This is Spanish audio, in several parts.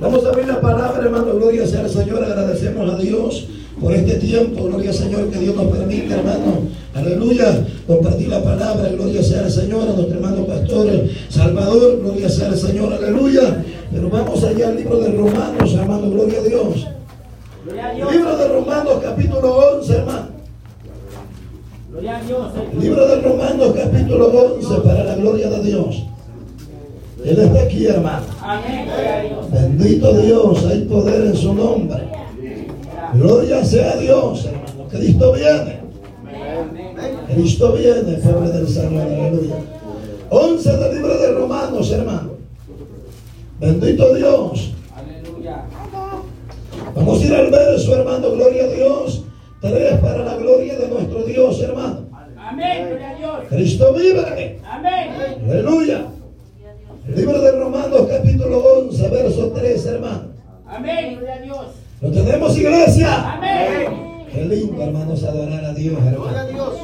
Vamos a abrir la palabra, hermano. Gloria sea al Señor. Agradecemos a Dios por este tiempo. Gloria al Señor que Dios nos permite, hermano. Aleluya. Compartir la palabra. Gloria sea al Señor. A nuestro hermano pastor Salvador. Gloria sea al Señor. Aleluya. Pero vamos allá al libro de Romanos, hermano. Gloria a Dios. Libro de Romanos, capítulo 11, hermano. Gloria a Dios. Libro de Romanos, capítulo 11, para la gloria de Dios. Él está aquí, hermano. Amén. Bendito Dios, hay poder en su nombre. Gloria sea a Dios, hermano. Cristo viene. Cristo viene, pobre del Señor, aleluya. 11 del libro de Romanos, hermano. Bendito Dios. Aleluya. Vamos a ir al verso, hermano, gloria a Dios. Tres para la gloria de nuestro Dios, hermano. Amén. Gloria a Dios. Cristo vive. Amén. Aleluya. Libro de Romanos, capítulo 11, verso 3, hermano. Amén. Gloria a Dios. ¿Lo tenemos, iglesia? Amén. Qué lindo, hermanos, adorar a Dios, Gloria a hermano. Dios.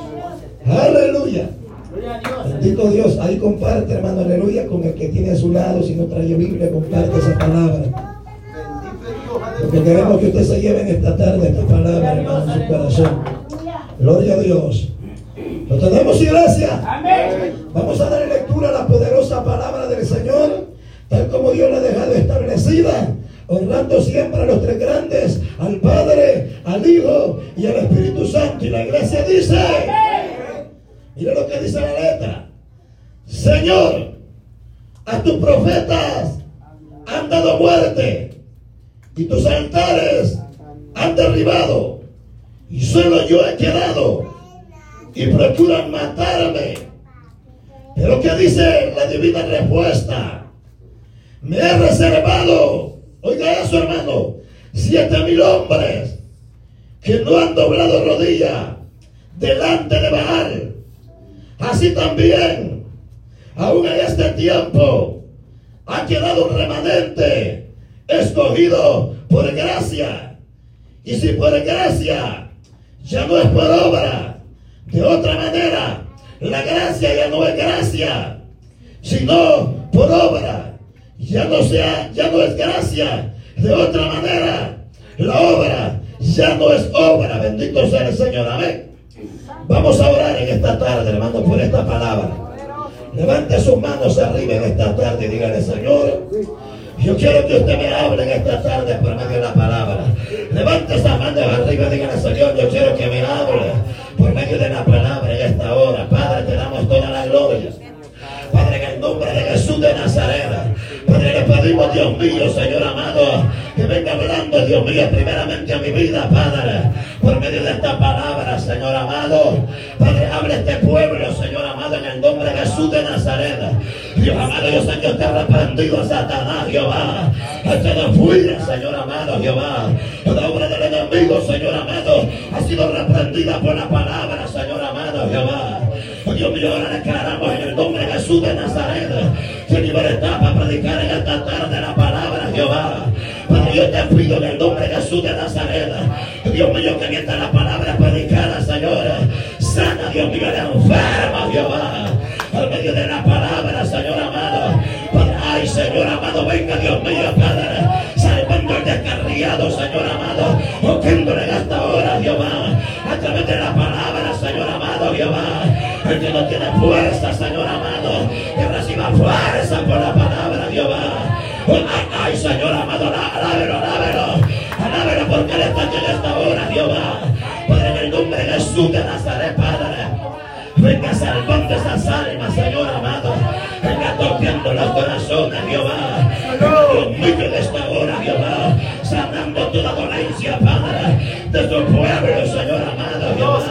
Aleluya. Gloria a Dios. Bendito Dios. Ahí comparte, hermano, aleluya, con el que tiene a su lado. Si no trae Biblia, comparte esa palabra. Bendito Dios. Porque queremos que usted se lleve en esta tarde esta palabra, hermano, en su corazón. Gloria a Dios. ¿Lo tenemos, iglesia? Amén. Vamos a dar lectura a la Señor, tal como Dios la ha dejado establecida, honrando siempre a los tres grandes, al Padre, al Hijo y al Espíritu Santo. Y la iglesia dice, mira lo que dice la letra, Señor, a tus profetas han dado muerte y tus altares han derribado y solo yo he quedado y procuran matarme. Pero ¿qué dice la divina respuesta? Me he reservado, oiga eso hermano, siete mil hombres que no han doblado rodilla delante de Baal. Así también, aún en este tiempo, ha quedado un remanente escogido por gracia. Y si por gracia ya no es por obra, de otra manera, la gracia ya no es gracia, sino por obra. Ya no sea, ya no es gracia. De otra manera, la obra ya no es obra. Bendito sea el Señor. Amén. Vamos a orar en esta tarde, hermano, por esta palabra. Levante sus manos arriba en esta tarde y dígale, Señor, yo quiero que usted me hable en esta tarde por medio de la palabra. Levante esas manos arriba y dígale, Señor, yo quiero que me hable por medio de la palabra en esta hora. Padre, te damos toda la gloria. Padre, en el nombre de Jesús de Nazaret. Padre, le pedimos, Dios mío, Señor amado, que venga hablando, Dios mío, primeramente a mi vida, Padre, por medio de esta palabra, Señor amado. Padre, hable este pueblo, Señor amado, en el nombre de Jesús de Nazaret. Dios amado, yo sé que usted ha reprendido a Satanás, Jehová. Este no fuera, Señor amado, Jehová. La obra del enemigo, Señor amado, ha sido reprendida por la palabra, Señor amado, Jehová. Dios mío, ahora declaramos en el nombre de Jesús de Nazaret que libertad predicar en esta tarde la palabra, Jehová. Padre, yo te pido en el nombre de Jesús de Nazaret, Dios mío, que mientras la palabra predicada, Señor, sana, Dios mío, el enfermo, Jehová, por medio de la palabra, Señor amado. Padre, ay, Señor amado, venga, Dios mío, Padre, salvando el descarriado, Señor amado, oquéndole en esta hora, Jehová, a través de la palabra, Señor amado, Jehová. El que no tiene fuerza, Señor amado, que reciba fuerza porque Él está en esta hora, Jehová. Padre, en el nombre de Jesús de Nazaret, Padre. Venga salvando esas almas, Señor amado. Venga toqueando los corazones, Jehová. Mío de esta hora, Jehová. Sanando toda dolencia, Padre. De tu pueblo, Señor amado, Jehová.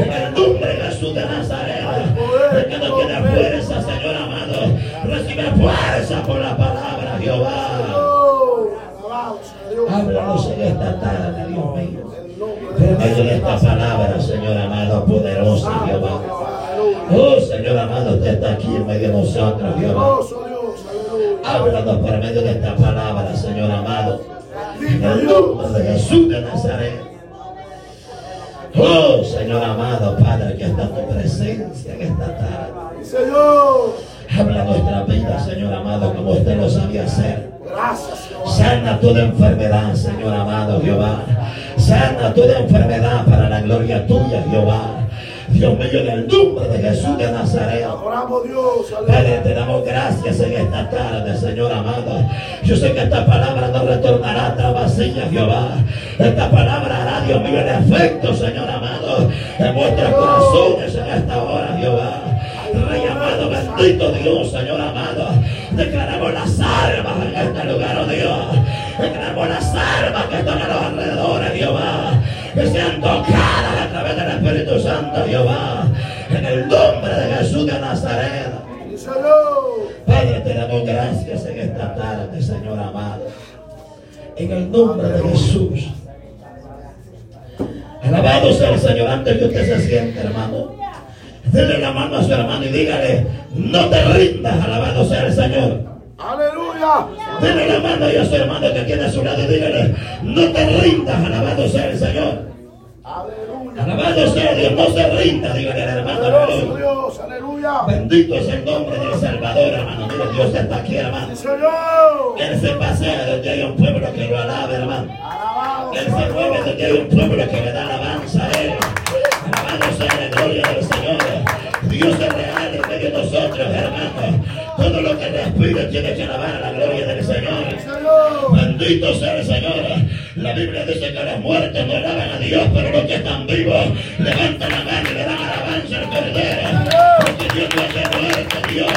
En el nombre de Jesús de Nazaret. El que no tiene fuerza, Señor amado. Recibe fuerza por la palabra, Jehová. Háblanos en esta tarde, Dios mío. Por medio de esta palabra, Señor amado, poderosa, Jehová. Oh, Señor amado, usted está aquí en medio de nosotros, Jehová. Háblanos por medio de esta palabra, Señor amado. En el nombre de Jesús de Nazaret. Oh, Señor amado, Padre, que está tu presencia en esta tarde. Señor. Habla nuestra vida, Señor amado, como usted lo sabía hacer. Sana toda enfermedad, Señor amado Jehová. Sana toda enfermedad para la gloria tuya, Jehová. Dios mío, en el nombre de Jesús de Nazaret. Padre, te damos gracias en esta tarde, Señor amado. Yo sé que esta palabra no retornará a vacía, Jehová. Esta palabra hará, Dios mío, el efecto, Señor amado, en vuestros corazones en esta hora, Jehová. Rey amado, bendito Dios, Señor amado. Declaramos las armas en este lugar, oh Dios. Declaramos las armas que están a los alrededores, Jehová. Que sean tocadas a través del Espíritu Santo, Jehová. En el nombre de Jesús de Nazaret. Padre, te damos gracias en esta tarde, Señor amado. En el nombre de Jesús. Alabado sea el Señor antes que usted se siente, hermano. Dele la mano a su hermano y dígale, no te rindas, alabado sea el Señor. Aleluya. Dele la mano y a su hermano que tiene a su lado dígale, no te rindas, alabado sea el Señor. Aleluya. Alabado sea Dios, no se rinda, dígale al hermano. Aleluya. Dios. Aleluya. Bendito es el nombre del Salvador, hermano. Mire, Dios está aquí, hermano. Él se pasea donde hay un pueblo que lo alabe, hermano. Alabado Él se mueve donde hay un pueblo que le da alabanza a Él. Alabado sea la gloria del Señor. Dios es real en medio de nosotros, hermano. Todo lo que respira tiene que alabar a la gloria del Señor. Bendito sea el Señor. La Biblia dice que los muertos no alaban a Dios, pero los que están vivos levantan la mano y le dan alabanza al Cordero. Porque Dios no es de muertos, Dios.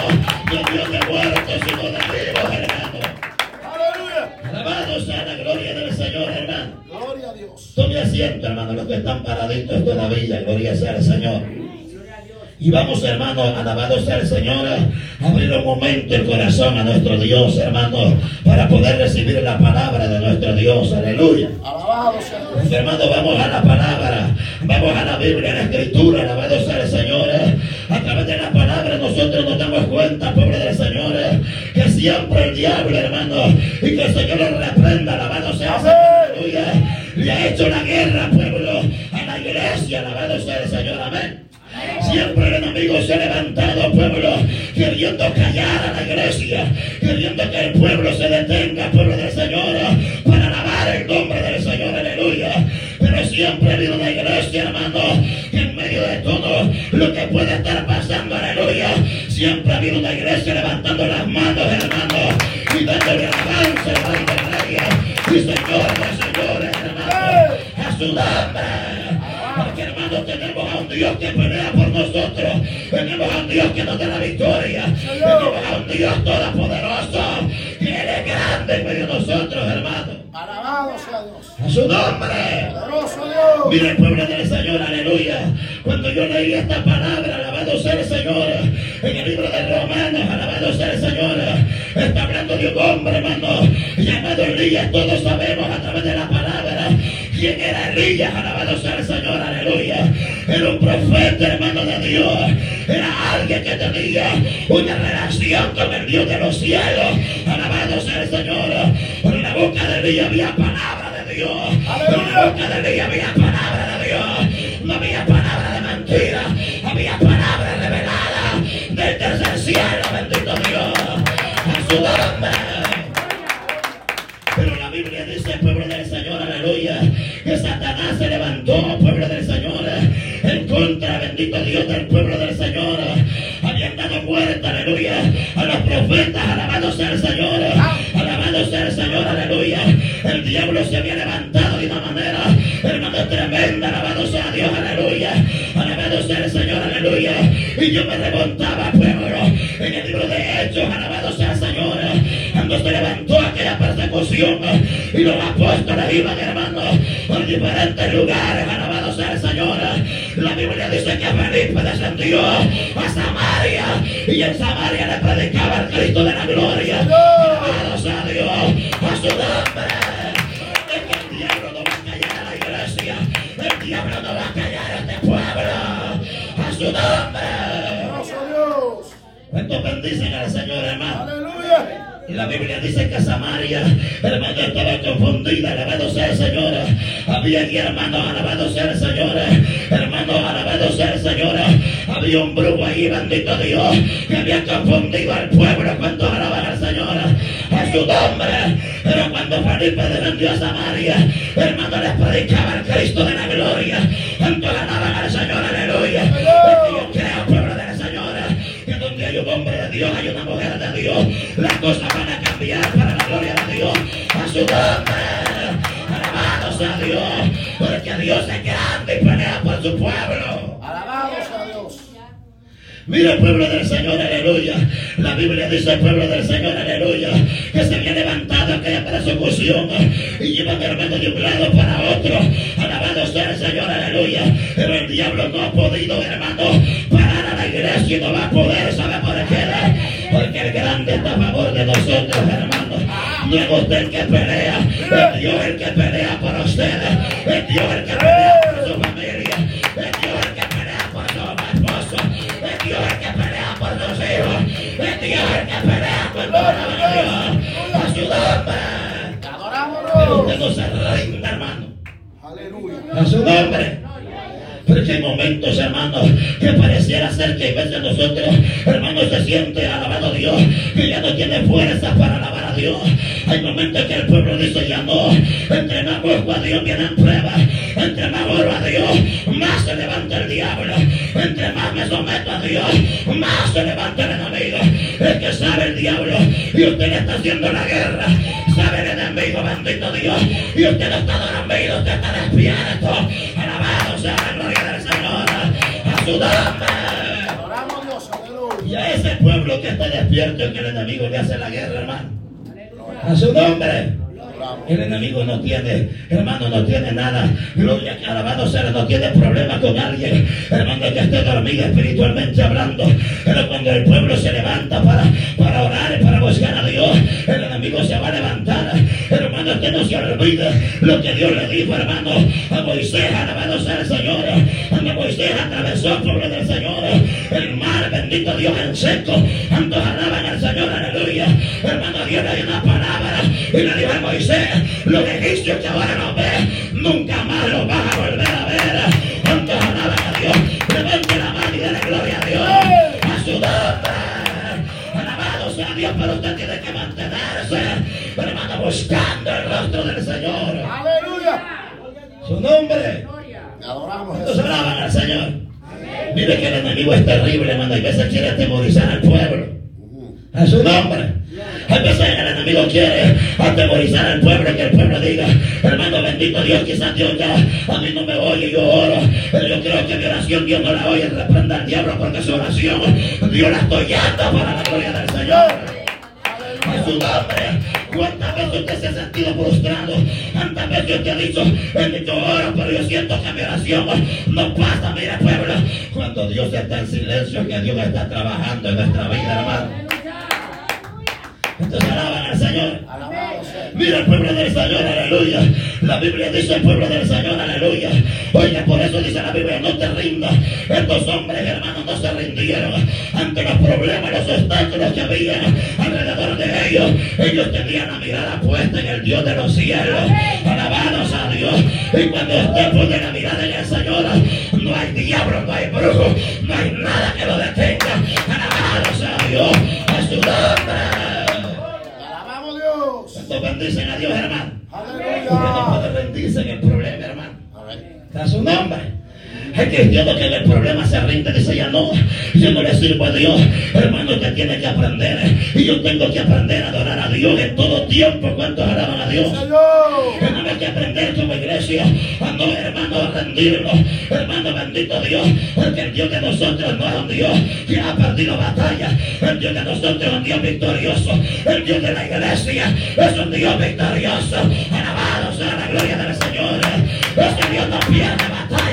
No es Dios de muertos, sino de vivos, hermano. Aleluya. Alabado sea la gloria del Señor, hermano. Gloria a Dios. Tome asiento, hermano, los que están paraditos todavía, gloria sea al Señor. Y vamos, hermano, alabado sea el Señor, a abrir un momento el corazón a nuestro Dios, hermano, para poder recibir la palabra de nuestro Dios, aleluya. Alabado sea Dios. Hermano, vamos a la palabra, vamos a la Biblia, a la Escritura, alabado sea el Señor. A través de la palabra nosotros nos damos cuenta, pobre del Señor, que siempre el diablo, hermano, y que el Señor lo reprenda, alabado sea el Señor, aleluya. Le ha hecho la guerra, pueblo, a la iglesia, alabado sea el Señor, amén. Siempre el enemigo se ha levantado, pueblo, queriendo callar a la iglesia, queriendo que el pueblo se detenga, pueblo del Señor, para alabar el nombre del Señor, aleluya. Pero siempre ha habido una iglesia, hermano, que en medio de todo lo que puede estar pasando, aleluya, siempre ha habido una iglesia levantando las manos, hermano, y dándole alabanza al Rey de Reyes y Señor de Señores, hermano, a su nombre. Porque hermano tenemos a Dios que pelea por nosotros. Tenemos a un Dios que nos da la victoria. Tenemos a un Dios todopoderoso. Que Él es grande en medio de nosotros, hermano. Alabado sea Dios. A su nombre. Poderoso Dios. Mira el pueblo del Señor, aleluya. Cuando yo leí esta palabra, alabado sea el Señor, en el libro de Romanos, alabado sea el Señor, está hablando de un hombre, hermano, llamado Elías, todos sabemos a través de la palabra. ¿Quién era Elías? Alabado sea el Señor, aleluya. Era un profeta, hermano de Dios. Era alguien que tenía una relación con el Dios de los cielos. Alabado sea el Señor. En la boca de Elías había palabra de Dios. En la boca de Elías había palabra bendito Dios, del pueblo del Señor. Habían dado muerte, aleluya, a los profetas, alabado sea el Señor, alabado sea el Señor, aleluya. El diablo se había levantado de una manera, hermano, tremenda, alabado sea Dios, aleluya, alabado sea el Señor, aleluya. Y yo me remontaba, pueblo, en el libro de Hechos, alabado sea el Señor, cuando se levantó aquella persecución y los apóstoles iban, hermano, a diferentes lugares, alabado. La Biblia dice que Felipe descendió a Samaria y en Samaria le predicaba el Cristo de la gloria. Alabado sea Dios, a su nombre. Es que el diablo no va a callar a la iglesia, el diablo no va a callar a este pueblo. A su nombre. Dios. ¿Cuántos bendicen al Señor, hermano? Aleluya. La Biblia dice que Samaria, hermano, estaba confundida, alabado sea el Señor. Había aquí, hermanos, alabado sea el Señor. Hermanos, alabado sea el Señor. Había un brujo ahí, bendito Dios, que había confundido al pueblo. ¿Cuántos alaban al Señor? A su nombre. Pero cuando Felipe descendió a Samaria, hermano, les predicaba el Cristo de la gloria. Entonces alaban al Señor, aleluya. Porque yo creo, pueblo del Señor, que donde hay un hombre de Dios, hay una mujer de. Las cosas van a cambiar para la gloria de Dios. A su nombre. Alabado sea Dios. Porque Dios es grande y pelea por su pueblo. Alabado sea Dios. Mira el pueblo del Señor, aleluya. La Biblia dice el pueblo del Señor, aleluya, que se había levantado aquella persecución y llevan hermano de un lado para otro. Alabado sea el Señor, aleluya. Pero el diablo no ha podido, hermano, parar a la iglesia y no va a poder, ¿sabe por qué? Porque el grande está a favor de nosotros, hermano. No es usted el que pelea, es Dios el que pelea por ustedes, es Dios el que pelea por su familia, es Dios el que pelea por su esposo, es Dios el que pelea por sus hijos, es Dios el que pelea por toda la adoramos Pero usted no se hermano. Aleluya. A su nombre. Porque hay momentos, hermanos, que pareciera ser que en vez de nosotros, hermanos, se siente alabado Dios, que ya no tiene fuerza para alabar a Dios. Hay momentos que el pueblo dice ya no, entre más busco a Dios vienen pruebas, entre más oro a Dios, más se levanta el diablo, entre más me someto a Dios, más se levanta el enemigo. Es que sabe el diablo y usted le está haciendo la guerra, sabe el enemigo, bendito Dios, y usted no está dormido, usted está despierto. Dios. Aleluya. Y a ese pueblo que está despierto es que el enemigo le hace la guerra, hermano. A su nombre. El enemigo no tiene, hermano, no tiene nada. Gloria que alabado sea, no tiene problema con alguien, hermano, que esté dormido espiritualmente hablando. Pero cuando el pueblo se levanta para, para orar para buscar a Dios, el enemigo se va a levantar. Hermano, que no se olvide lo que Dios le dijo, hermano, a Moisés, alabado sea el Señor. Cuando Moisés atravesó el pueblo del Señor, el mar, bendito Dios, en seco. Antes alaban al Señor, aleluya. Hermano, Dios le dio una palabra y le dijo a Moisés, los egipcios que ahora no ves, nunca más los vas a volver a ver. Antes alaban a Dios, levante la mano y dale gloria a Dios. A su nombre. Alabado sea Dios, pero usted tiene que mantenerse, hermano, buscando el rostro del Señor. Aleluya. Su nombre. Adoramos ¿Cuántos Jesús. alaban al Señor? Mire que el enemigo es terrible, hermano. Y a veces quiere atemorizar al pueblo. A su nombre. A veces el enemigo quiere atemorizar al pueblo, que el pueblo diga, hermano bendito Dios, quizás Dios ya a mí no me oye, yo oro, pero yo creo que mi oración Dios no la oye, reprenda al diablo porque su oración Dios la estoy yendo para la gloria del Señor. A su nombre. ¿Cuántas veces usted se ha sentido frustrado? ¿Cuántas veces usted ha dicho, "Eh, yo oro, pero yo siento que mi oración no pasa? Mira, pueblo, cuando Dios está en silencio, que Dios está trabajando en nuestra vida, hermano. Entonces alaban al Señor. Mira el pueblo del Señor, aleluya. La Biblia dice el pueblo del Señor, aleluya. Oiga, por eso dice la Biblia, no te rindas. Estos hombres, hermanos, no se rindieron ante los problemas, los obstáculos que había alrededor de ellos. Ellos tenían la mirada puesta en el Dios de los cielos. Alabados a Dios. Y cuando usted pone la mirada en el Señor, no hay diablo, no hay brujo, no hay nada que lo detenga. Alabados a Dios. A su nombre. Te alabamos Dios. ¿Cuántos bendicen a Dios, hermano? Usted no Aleluya. puede rendirse en el problema, hermano. A su nombre. Hay cristianos que en el problema se rinde, dice ya no, yo no le sirvo a Dios. Hermano, usted tiene que aprender. Y yo tengo que aprender a adorar a Dios en todo tiempo. ¿Cuántos alaban a Dios? Señor. Tenemos que aprender como iglesia a no, hermano, a rendirnos. Hermano, bendito Dios, porque el Dios de nosotros no es un Dios que ha perdido batalla. El Dios de nosotros es un Dios victorioso. El Dios de la iglesia es un Dios victorioso. Alabado sea la gloria del Señor. Este Dios no pierde batalla.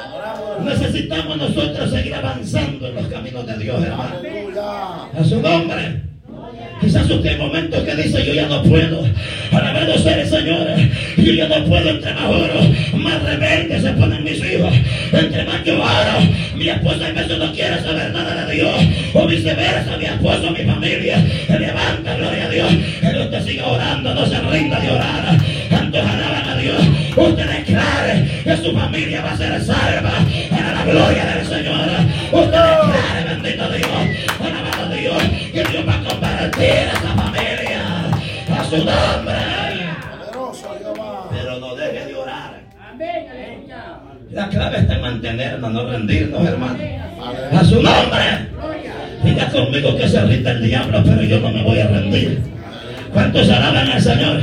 Adoramos. Necesitamos nosotros seguir avanzando en los caminos de Dios, hermano. A su nombre. Quizás usted hay momentos que dice yo ya no puedo. Alabado sea el Señor. Yo ya no puedo entre más oro. Más rebelde se ponen mis hijos. Entre más yo oro. Mi esposa a veces no quiere saber nada de Dios. O viceversa, mi esposo, mi familia. Se levanta, gloria a Dios. Pero usted siga orando, no se rinda de orar. Usted declare que su familia va a ser salva para la gloria del Señor. Usted declare, bendito Dios, alabado Dios, que Dios va a convertir a esa familia a su nombre. Pero no deje de orar. Amén. La clave está en mantenernos, no rendirnos, hermano. A su nombre. Diga conmigo que se rinda el diablo, pero yo no me voy a rendir. ¿Cuántos alaban al Señor?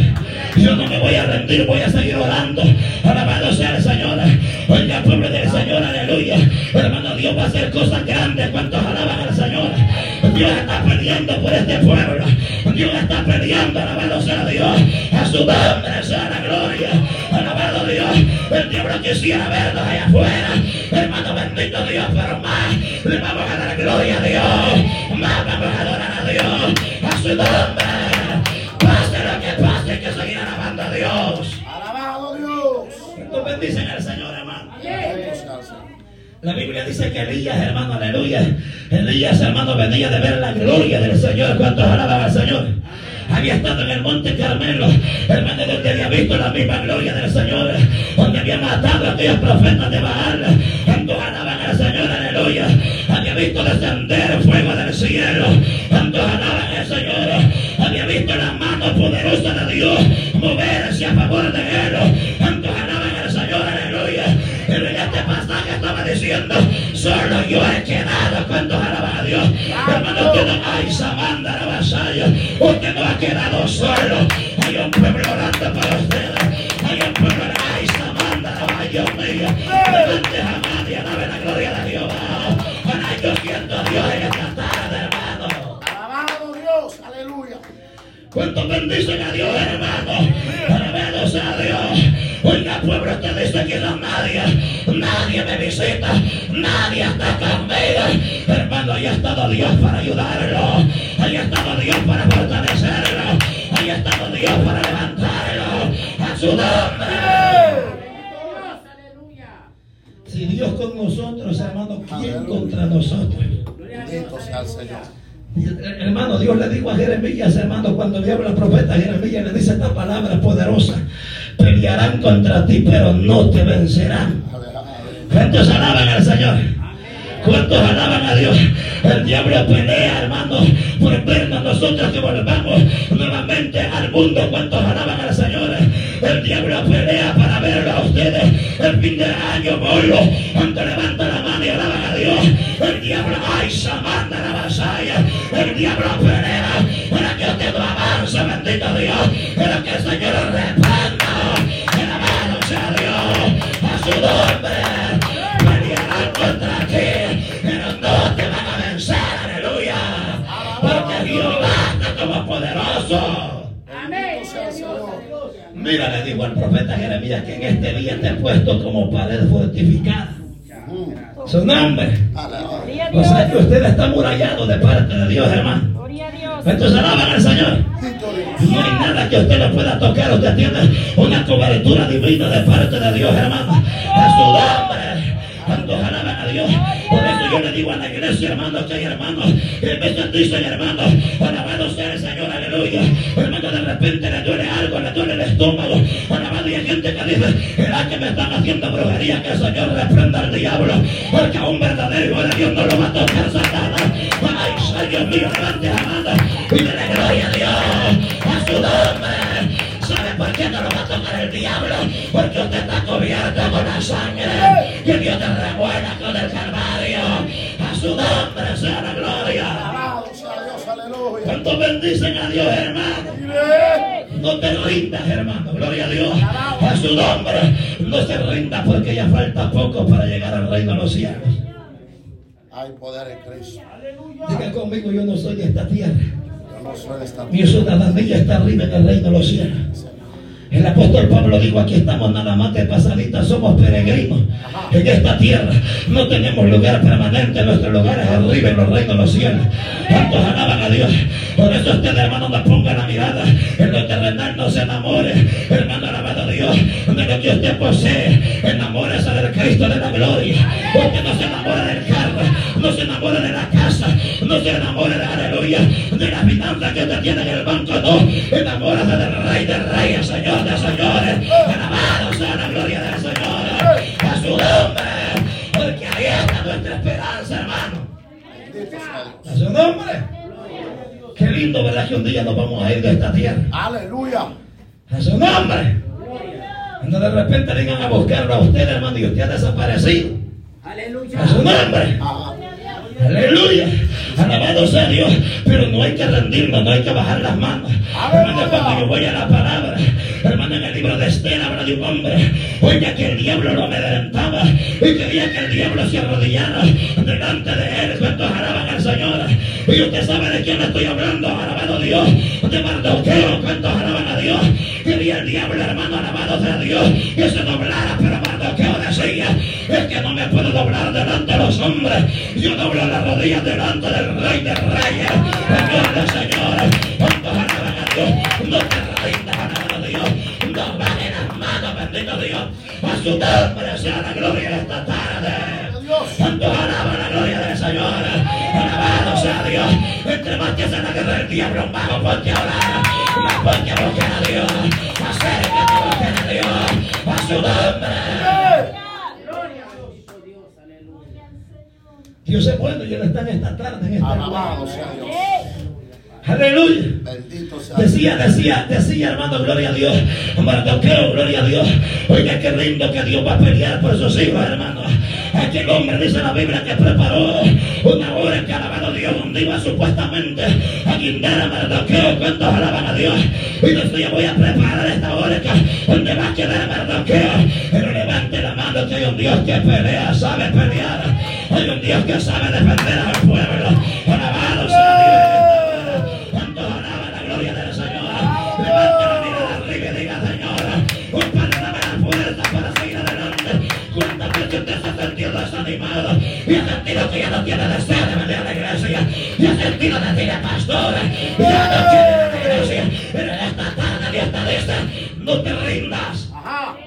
Yo no me voy a rendir, voy a seguir orando. Alabado sea el Señor. Oiga, pueblo del Señor, aleluya. Hermano, Dios va a hacer cosas grandes. ¿Cuántos alaban al Señor? Dios está peleando por este pueblo. Dios está peleando, alabado sea Dios. A su nombre sea la gloria. Alabado Dios. El diablo quisiera vernos allá afuera. Hermano, bendito Dios, pero más le vamos a dar gloria a Dios. Más vamos a adorar a Dios. A su nombre. ¿Cuántos bendicen al Señor, hermano? El. La Biblia dice que Elías, hermano, aleluya. Elías, hermano, venía de ver la gloria del Señor. ¿Cuántos alaban al Señor? Había estado en el monte Carmelo, hermano, donde había visto la misma gloria del Señor, donde había matado a aquellos profetas de Baal. ¿Cuántos alaban al Señor? Aleluya. Había visto descender fuego del cielo. ¿Cuántos alaban al Señor? Había visto la mano poderosa de Dios moverse a favor de él. Diciendo, solo yo he quedado cuando alaban a Dios. Hermano, usted no, ay, Samanda, la vasalla, usted no ha quedado solo. Hay un pueblo orando para ustedes. Hay un pueblo, ay, Samanda, la vasalla, Dios mío. Levante jamás y alabe la gloria de Jehová. Ahora yo siento a Dios en esta tarde, hermano. Alabado Dios. Aleluya. ¿Cuántos bendicen a Dios, hermano? Dios. Oiga, pueblo, usted dice que no nadie, nadie me visita, nadie está conmigo. Hermano, ahí ha estado Dios para ayudarlo. Ahí ha estado Dios para fortalecerlo. Ahí ha estado Dios para levantarlo. A su nombre. Si Dios con nosotros, hermano, ¿quién contra nosotros? Bendito sea el Señor. Hermano, Dios le dijo a Jeremías, hermano, cuando le habla el profeta Jeremías, le dice esta palabra poderosa. Pelearán contra ti, pero no te vencerán. ¿Cuántos alaban al Señor? ¿Cuántos alaban a Dios? El diablo pelea, hermano, por vernos nosotros que volvamos nuevamente al mundo. ¿Cuántos alaban al Señor? El diablo pelea para verlo a ustedes el fin de año, bolo. Cuando levanta la mano y alaban a Dios, el diablo, ay, se manda la vasalla. El diablo pelea para que usted no avance, bendito Dios. Para que el Señor Mira, le digo al profeta Jeremías que en este día te he puesto como pared fortificada. Su nombre. Aleluya. A O sea que Dios. usted está murallado de parte de Dios, hermano. A Dios. Entonces alaban al Señor. Dios. No hay nada que usted no pueda tocar. Usted tiene una cobertura divina de parte de Dios, hermano. A su nombre. Cuando alaban a Dios. Por eso yo le digo a la iglesia, hermano, que hay hermanos que veces dicen, hermano, alabado sea el Señor, aleluya. Hermano, de repente le duele algo, le duele el estómago. Alabado, y hay gente que dice, ¿será que me están haciendo brujería? Que el Señor reprenda al diablo. Porque a un verdadero de Dios no lo va a tocar Satanás. Ay, Dios mío, levante la mano y dele gloria a Dios. A su nombre. ¿Sabe por qué no lo va a tocar el diablo? Porque usted está cubierto con la sangre que Dios te remueva con el Calvario. A su nombre sea la gloria. ¿Cuántos bendicen a Dios, hermano? No te rindas, hermano. Gloria a Dios. A su nombre. No se rinda porque ya falta poco para llegar al reino de los cielos. Hay poder en Cristo. Diga conmigo, yo no soy de esta tierra. Yo no soy de esta Mi ciudadanía está arriba en el reino de los cielos. El apóstol Pablo dijo, aquí estamos nada más de pasadita, somos peregrinos en esta tierra. No tenemos lugar permanente, nuestro lugar es arriba en los reinos de los cielos. ¿Cuántos alaban a Dios? Por eso usted, hermano, no ponga la mirada en lo terrenal, no se enamore. Hermano, alabado a Dios, de lo que usted posee. Enamórese del Cristo de la gloria. Usted no se enamora del carro, no se enamora de la casa, no se enamore de aleluya, de la finanza que usted tiene en el banco, no. Enamórese del Rey de Reyes, Señor de Señores. Alabado sea la gloria del Señor. A su nombre. Porque ahí está nuestra esperanza, hermano. A su nombre. Qué lindo, ¿verdad? Que que un día nos vamos a ir de esta tierra. Aleluya. A su nombre. Cuando de repente vengan a buscarlo a usted, hermano, y usted ha desaparecido. Aleluya. A su nombre. Ajá. Aleluya. Alabado sea Dios. Pero no hay que rendirnos, no hay que bajar las manos. Hermano, cuando yo voy a la palabra, hermano, en el libro de Esther habla de un hombre. Oiga que el diablo lo amedrentaba y quería que el diablo se arrodillara delante de él. ¿Cuántos alaban al Señor? Y usted sabe de quién estoy hablando. Alabado Dios. De Mardoqueo. ¿Cuántos alaban a Dios? Quería el diablo, hermano, alabado sea Dios, que se doblara, pero Mardoqueo decía, es que no me puedo doblar delante de los hombres. Yo doblo las rodillas delante del rey de reyes, Señor de señores. ¿Cuántos alaban a Dios? No te rindas, alabado Dios. No bajen las manos, bendito Dios. A su nombre sea la gloria esta tarde. ¿Cuántos alaban la gloria del Señor? Alabado sea Dios. Entre más que se la guerra del diablo, más ponte a. Más ponte a a Dios. Acércate a a Dios. A su nombre. Gloria a Dios, aleluya. Dios es bueno y Él está en esta tarde, en esta Alabado sea Dios. Aleluya. Bendito sea Dios. Decía, decía, decía, hermano, gloria a Dios. Mardoqueo, gloria a Dios. Oiga, qué lindo que Dios va a pelear por sus hijos, hermano. Aquel hombre dice la Biblia que preparó una hora que alabado Dios donde iba supuestamente a guindar a Mardoqueo. ¿Cuántos alaban a Dios? Y decía, voy a preparar esta hora donde va a quedar Mardoqueo. Pero levante la mano que hay un Dios que pelea, sabe pelear. Hay un Dios que sabe defender al pueblo. Alabado sea Dios. ¿Cuántos alaban la gloria del Señor? Levante la mirada arriba y diga, Señor, dame la fuerza para seguir adelante. ¿Cuántas veces usted se ha sentido desanimado y ha sentido que ya no tiene deseo de venir a la iglesia? Y ha sentido de decir, pastor, ya no quiere ir a la iglesia. Pero en esta tarde te dice, no te rindas. Ajá.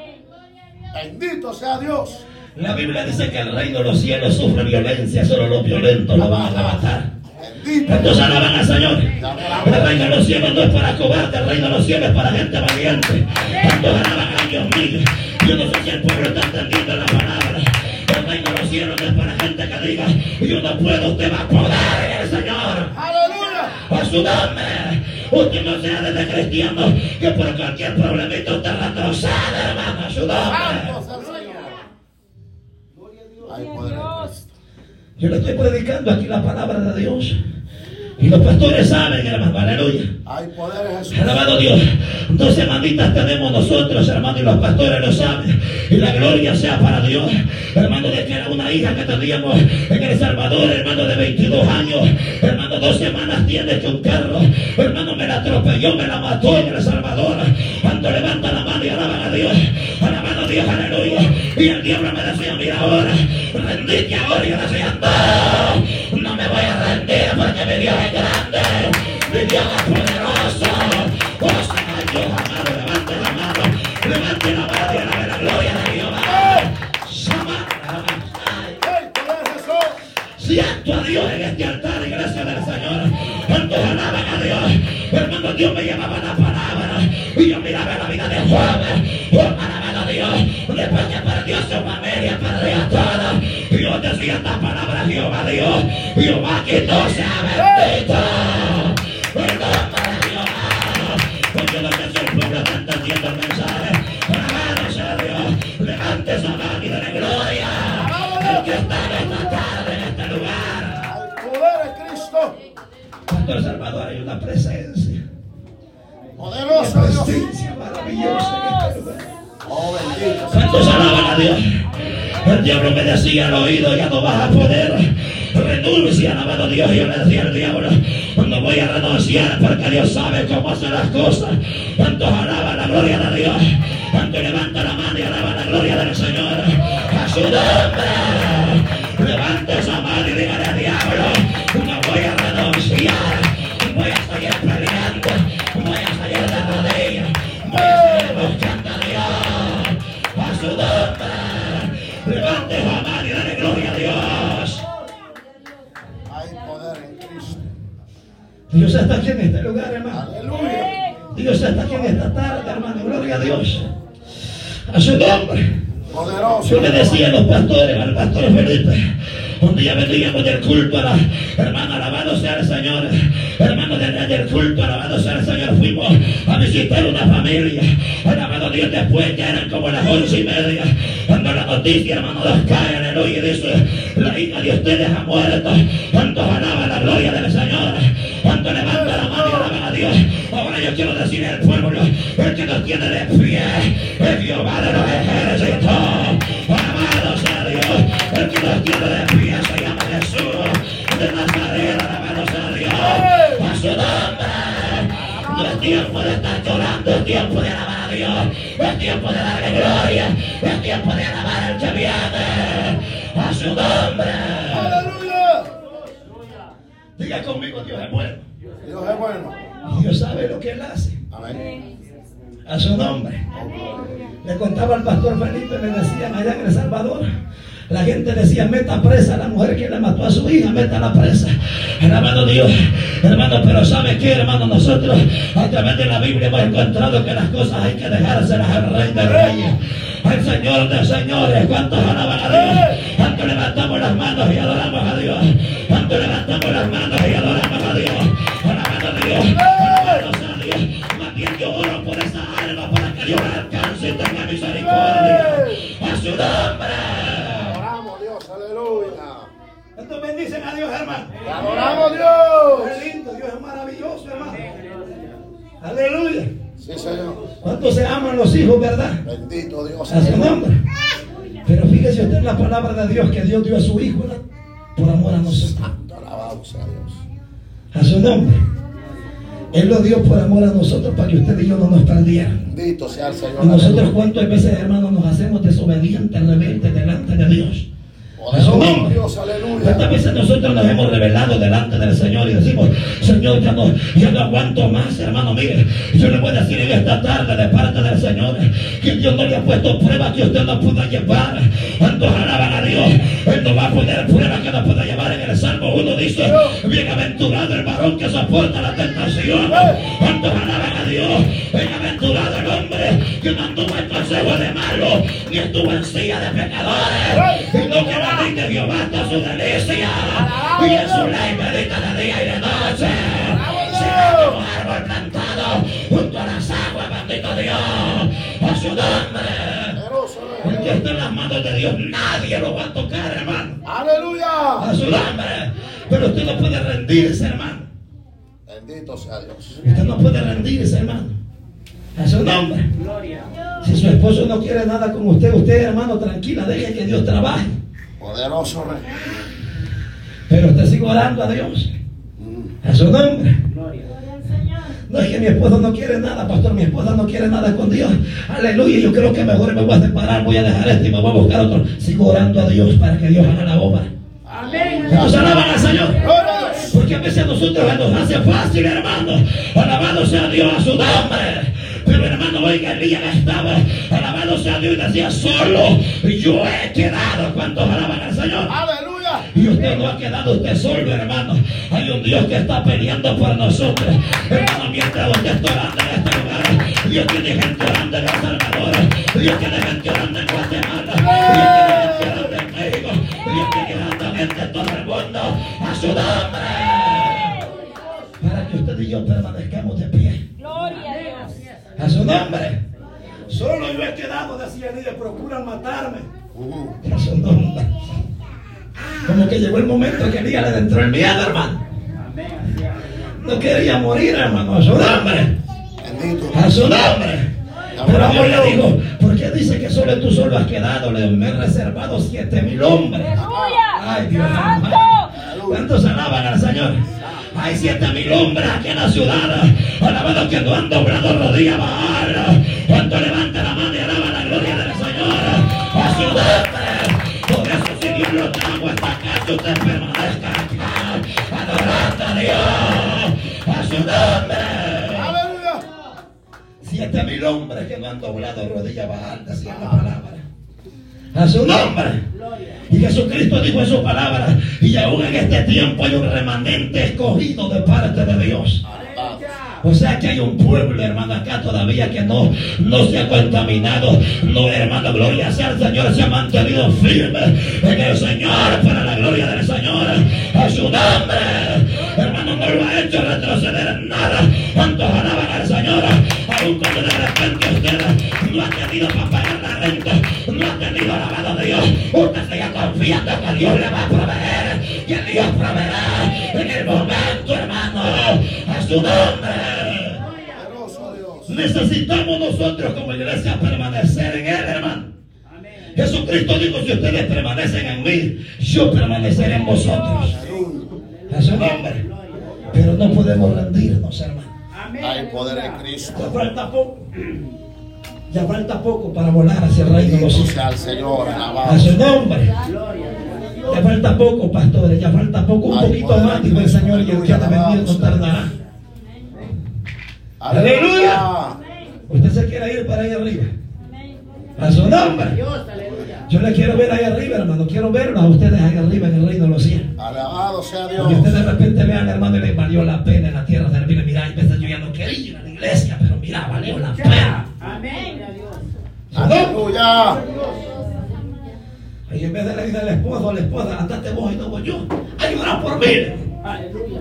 Bendito sea Dios. La Biblia dice que el reino de los cielos sufre violencia, solo los violentos la van a. Bendito. ¿Cuántos alaban al Señor? El reino de los cielos no es para cobarde, el reino de los cielos es para gente valiente. ¿Cuántos alaban a Dios mío? Yo no sé si el pueblo está entendiendo la palabra. El reino de los cielos no es para gente que diga, yo no puedo, usted va a poder en el Señor. Aleluya. A su nombre. Usted no sea desde cristiano que por cualquier problemita usted retrocede, hermano. A Yo le estoy predicando aquí la palabra de Dios. Y los pastores saben, hermano, aleluya. Hay poder Jesús. Alabado Dios. Dos semanitas tenemos nosotros, hermano, y los pastores lo saben. Y la gloria sea para Dios. Hermano, de que era una hija que teníamos en El Salvador, hermano, de 22 años. Hermano, dos semanas tiene que un carro. Hermano, me la atropelló, me la mató en El Salvador. Cuando levanta la mano y alaban a Dios. Dios, aleluya. Y el diablo me decía, mira ahora, rendite ahora. Y yo decía, no, no me voy a rendir porque mi Dios es grande. Mi Dios es poderoso. Señor, Dios amado, levante la mano. Levante la mano y la gloria de Jehová. Siento a Dios en este altar, iglesia del Señor. ¿Cuántos alaban a Dios? Hermano, Dios me llevaba la palabra y yo miraba la vida de Juan. Dios. Después que perdió su familia, perdió todo. Y yo decía esta palabra, Jehová Dios. Jehová que no sea bendito. Nombre de Jehová. Porque lo que el pueblo está entendiendo el mensaje. Alabado sea Dios. Levante esa y dale gloria. El que está en esta tarde, en este lugar. Hay poder en Cristo. Pastor Salvador, hay una presencia. Poderoso Una Dios. presencia maravillosa ¿Cuántos alaban a Dios? El diablo me decía al oído, ya no vas a poder. Renuncia, alabado Dios. Yo le decía al diablo, no voy a renunciar porque Dios sabe cómo hacer las cosas. ¿Cuántos alaban la gloria de Dios? ¿Cuántos levanta la mano y alaban la gloria del Señor? A su nombre. Dios está aquí en este lugar, hermano. Aleluya. Dios está aquí en esta tarde, hermano. Gloria a Dios. A su nombre. Yo le decía a los pastores, al pastor Felipe, Un día veníamos del culto, a la- hermano, alabado sea el Señor. Hermano, del, del culto, alabado sea el Señor, fuimos a visitar una familia. Alabado Dios, después ya eran como las once y media. Cuando la noticia, hermano, nos cae, aleluya, y dice, la hija de ustedes ha muerto. ¿Cuántos alaban la gloria del Señor? ¿Cuánto levanta la mano y alaban a Dios? Ahora yo quiero decir al pueblo, el que nos tiene de pie, es Jehová de los ejércitos. Alabado sea Dios, el que nos tiene de pie se llama Jesús de Nazaret, alabado sea Dios. A su nombre. No es tiempo de estar llorando, es tiempo de alabar a Dios, es tiempo de darle gloria, es tiempo de alabar al que viene. A su nombre. Diga conmigo, Dios es bueno. Dios es bueno. Dios sabe lo que Él hace. Amén. A su nombre. Le contaba al pastor Felipe, le decían allá en El Salvador. La gente decía, meta presa a la mujer que le mató a su hija, meta la presa. Hermano Dios, hermano, pero ¿sabe qué, hermano? Nosotros a través de la Biblia hemos encontrado que las cosas hay que dejárselas al Rey de Reyes, al Señor de Señores. ¿Cuántos alaban a Dios? ¿Cuántos levantamos las manos y adoramos a Dios? ¿Cuántos levantamos las manos y adoramos a Dios? Alabando a Dios, a Dios. Más bien yo oro por esa alma para que Dios alcance y tenga misericordia. A su nombre. Adoramos Dios. Aleluya. ¿Cuántos bendicen a Dios, hermano? Adoramos Dios. Qué lindo, Dios es maravilloso, hermano. Aleluya. Sí, Señor. ¿Cuántos se aman los hijos, verdad? Bendito Dios. A su nombre. Pero fíjese usted en la palabra de Dios que Dios dio a su hijo ¿verdad? por amor a nosotros. Alabado sea Dios. A su nombre. Él lo dio por amor a nosotros para que usted y yo no nos perdieran. Bendito sea el Señor. Y nosotros cuántas veces, hermanos, nos hacemos desobedientes, rebeldes delante de Dios. A su Poderoso nombre. Dios. ¿Cuántas veces nosotros nos hemos revelado delante del Señor y decimos, Señor, ya no, ya no aguanto más, hermano? Mire, yo le voy a decir en esta tarde de parte del Señor que Dios no le ha puesto pruebas que usted no pueda llevar. ¿Cuántos alaban a Dios? Él no va a poner pruebas que no pueda llevar. En el Salmo 1 dice, bienaventurado el varón que soporta la tentación. ¿Cuántos alaban a Dios? Bienaventurado el hombre que no anduvo en consejo de malo, ni estuvo en silla de pecadores, sino que la ley de Jehová está su y en su ley medita de día y de noche. Será como árbol plantado junto a las aguas, bendito Dios, a su nombre. El que está en las manos de Dios, nadie lo va a tocar, hermano. Aleluya. A su nombre. Pero usted no puede rendirse, hermano. Bendito sea Dios. Usted no puede rendirse, hermano. A su nombre. Gloria. Si su esposo no quiere nada con usted, usted, hermano, tranquila, deje que Dios trabaje. Poderoso Rey. Pero usted sigue orando a Dios. A su nombre. Gloria. No es que mi esposo no quiere nada, pastor. Mi esposa no quiere nada con Dios. Aleluya. Yo creo que mejor me voy a separar, voy a dejar esto y me voy a buscar otro. Sigo orando a Dios para que Dios haga la obra. Amén. Nos alaban al Señor. Porque a veces a nosotros nos hace fácil, hermano. Alabado sea Dios a su nombre. Pero hermano, oiga, Elías estaba, alabado sea Dios, y decía, solo yo he quedado. ¿Cuántos alaban al Señor? Y usted no ha quedado usted solo, hermano. Hay un Dios que está peleando por nosotros. Hermano, mientras usted está orando en este lugar, Dios tiene gente orando en El Salvador. Dios tiene gente orando en Guatemala. Dios tiene gente orando en México. Dios tiene orando gente en todo el mundo. A su nombre. Para que usted y yo permanezcamos de pie. Gloria a Dios. A su nombre. Solo yo he quedado, decía Elías, procuran matarme. Mm. A su nombre. Como que llegó el momento que le entró el miedo, hermano. No quería morir, hermano, a su nombre. A su nombre. Pero amor le digo, ¿por qué dice que solo tú solo has quedado? Le me he reservado siete mil hombres. Ay, Dios amado. ¿Cuántos alaban al Señor? Hay siete mil hombres aquí en la ciudad. Alabado que no han doblado rodilla a Baal. Cuando levanta la mano y alaba la gloria del Señor. A su esta casa, usted permanezca acá. Adorando a Dios. A su nombre. Aleluya. Siete mil hombres que no han doblado rodilla Baal, decía la palabra. A su nombre. Y Jesucristo dijo en su palabra, y aún en este tiempo hay un remanente escogido de parte de Dios. O sea que hay un pueblo, hermano, acá todavía que no, no se ha contaminado. No, hermano, gloria sea al Señor, se ha mantenido firme en el Señor, para la gloria del Señor, a su nombre. Hermano, no lo ha hecho retroceder en nada. ¿Cuántos alaban al Señor? Aún cuando de repente usted no ha tenido para pagar la renta, no ha tenido alabado a Dios, usted sigue confiando que Dios le va a proveer, que Dios proveerá en el momento, hermano, a su nombre. Necesitamos nosotros como iglesia permanecer en Él, hermano. Jesucristo dijo, si ustedes permanecen en mí, yo permaneceré en vosotros. A su nombre. Pero no podemos rendirnos, hermano. Amén. Hay poder en Ya Cristo. falta poco. Ya falta poco para volar hacia el reino de los cielos. Señor. A su nombre. Ya falta poco, pastores. Ya falta poco. Un poquito más, dijo el Señor, y el que ha de venir no tardará. Aleluya. Usted se quiere ir para allá arriba. A su nombre. Dios. Yo le quiero ver ahí arriba, hermano. Quiero verlos a ustedes ahí arriba en el reino de los cielos. Alabado sea Y usted de Dios. repente vean, hermano, y le valió la pena en la tierra servir. Mira, hay veces yo ya no quería ir a la iglesia, pero mira, valió la pena. Amén. Dios. Aleluya. Y en vez de le dice al esposo o a la esposa, andate vos y no voy yo. Ayuda por mí. Aleluya.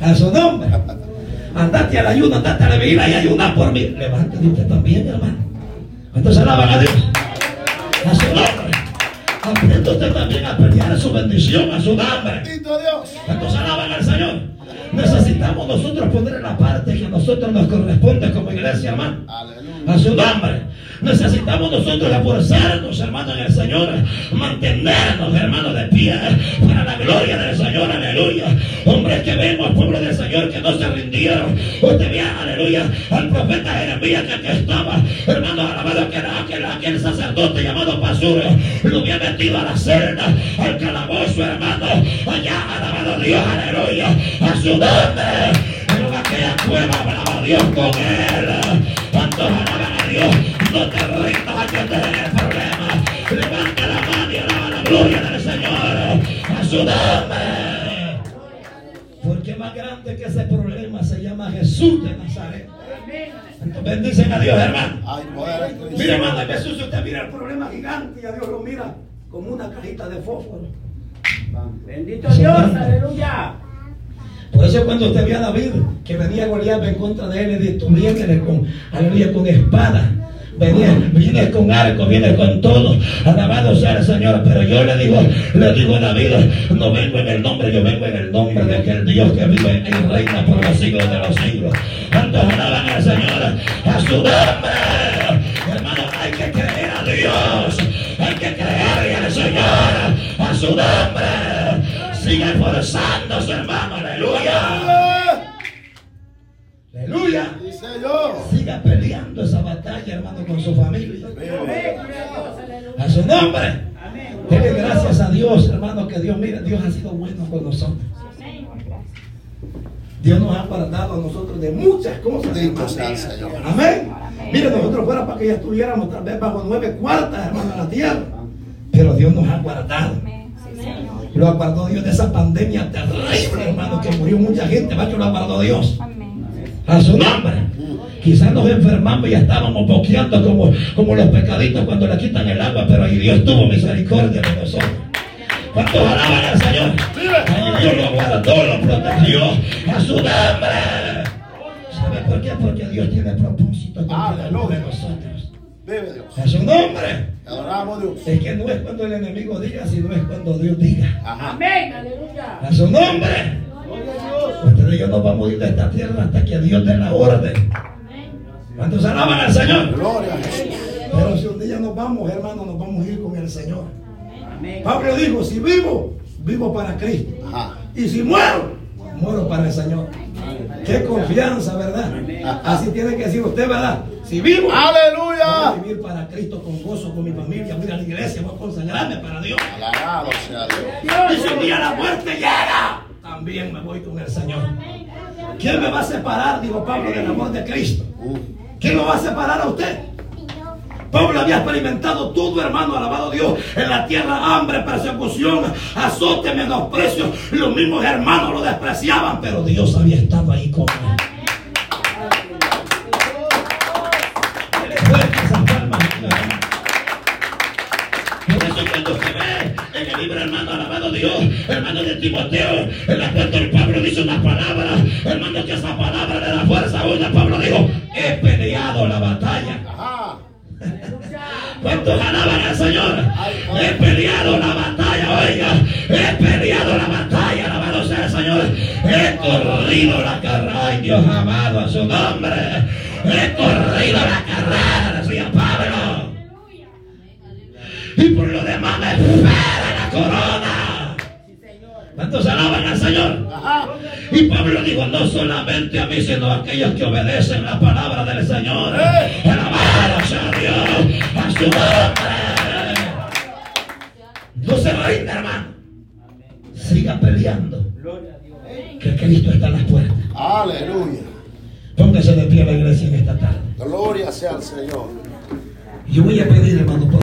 A su nombre. Andate a la ayuda, andate a la vida y ayuda por mí. Levántate usted también, hermano. ¿Cuántos alaban a Dios? A su nombre. Aprenda usted también a pelear su bendición, a su nombre. ¿Cuántos alaban al Señor? Necesitamos nosotros poner en la parte que a nosotros nos corresponde como iglesia, hermano. Aleluya. A su nombre. Necesitamos nosotros esforzarnos, hermano, en el Señor. Mantenernos, hermano, de pie. Para la gloria del Señor, aleluya. Hombres que vemos, pueblo del Señor, que no se rindieron. Usted ve, aleluya, al profeta Jeremías que aquí estaba. Hermano, alabado que era aquel, aquel sacerdote llamado Pasuro. Lo había metido a la celda, al calabozo, hermano. Allá, alabado Dios, aleluya. A su nombre. En aquella cueva, alabado Dios con él. No te rindas a que te den el problema. Levanta la mano y alaba la gloria del Señor. A su nombre. Porque más grande que ese problema se llama Jesús de Nazaret. Bendicen a Dios, hermano. Mire, hermano, veces usted mira el problema gigante y a Dios lo mira como una cajita de fósforo. Bendito Dios, aleluya. Por eso cuando usted ve a David que venía Goliat en contra de él, le dijo, con, aleluya, con espada. Venía, viene con arco, viene con todo. Alabado sea el Señor. Pero yo le digo, le digo a David, no vengo en el nombre, yo vengo en el nombre de aquel Dios que vive y reina por los siglos de los siglos. ¿Cuántos alaban al Señor? A su nombre. Hermano, hay que creer a Dios. Hay que creerle al Señor. A su nombre. Siga esforzándose, hermano. Aleluya. Aleluya. Dice yo. Siga peleando esa batalla, hermano, con su familia. A su nombre. Amén. Dele gracias a Dios, hermano, que Dios, mira, Dios ha sido bueno con nosotros. Dios nos ha guardado a nosotros de muchas cosas. El Señor. Amén. Mire, nosotros fuera para que ya estuviéramos tal vez bajo nueve cuartas, hermano, en la tierra. Pero Dios nos ha guardado. Lo guardó Dios de esa pandemia terrible, hermano, que murió mucha gente. ¿va? que lo guardó Dios. A su nombre. Quizás nos enfermamos y ya estábamos boqueando como, como los pecaditos cuando le quitan el agua, pero ahí Dios tuvo misericordia de nosotros. ¿Cuántos alaban al Señor? Dios lo guardó, lo protegió. A su nombre. ¿Sabe por qué? Porque Dios tiene propósito con cada uno de nosotros. A su nombre. Adoramos Dios. Es que no es cuando el enemigo diga, sino es cuando Dios diga. Ajá. Amén, aleluya. A su nombre. Ustedes y yo no vamos a ir de esta tierra hasta que Dios dé la orden. ¿Cuántos alaban al Señor? Gloria a Jesús. Pero si un día nos vamos, hermano, nos vamos a ir con el Señor. Amén. Pablo dijo, si vivo, vivo para Cristo. Ajá. Y si muero, muero para el Señor. Qué confianza, ¿verdad? Así tiene que decir usted, ¿verdad? Si vivo, voy a Aleluya. vivir para Cristo con gozo, con mi familia, voy a la iglesia, voy a consagrarme para Dios. Alabado sea Dios. Y si un día la muerte llega, también me voy con el Señor. ¿Quién me va a separar, dijo Pablo, del amor de Cristo? ¿Quién lo va a separar a usted? Pablo había experimentado todo, hermano, alabado Dios, en la tierra, hambre, persecución, azote, menosprecio. Los mismos hermanos lo despreciaban, pero Dios había estado ahí con él. Hermano. De Timoteo, el apóstol Pablo dice una palabra, hermano, que esa palabra le da fuerza una. Pablo dijo, he peleado la batalla. ¿Cuántos alaban al Señor? He peleado la batalla, oiga. He peleado la batalla, alabado sea el Señor. He corrido la carrera, ay Dios amado a su nombre. He corrido la carrera, decía Pablo. Y por lo demás me espera la corona. ¿Cuántos alaban al Señor? Y Pablo dijo, no solamente a mí, sino a aquellos que obedecen la palabra del Señor. Alabado sea Dios, a su nombre. No se rinda, hermano. Siga peleando, Gloria a Dios. que Cristo está en las puertas. Aleluya. Póngase de pie la iglesia en esta tarde. Gloria sea al Señor. Yo voy a pedir, hermano, por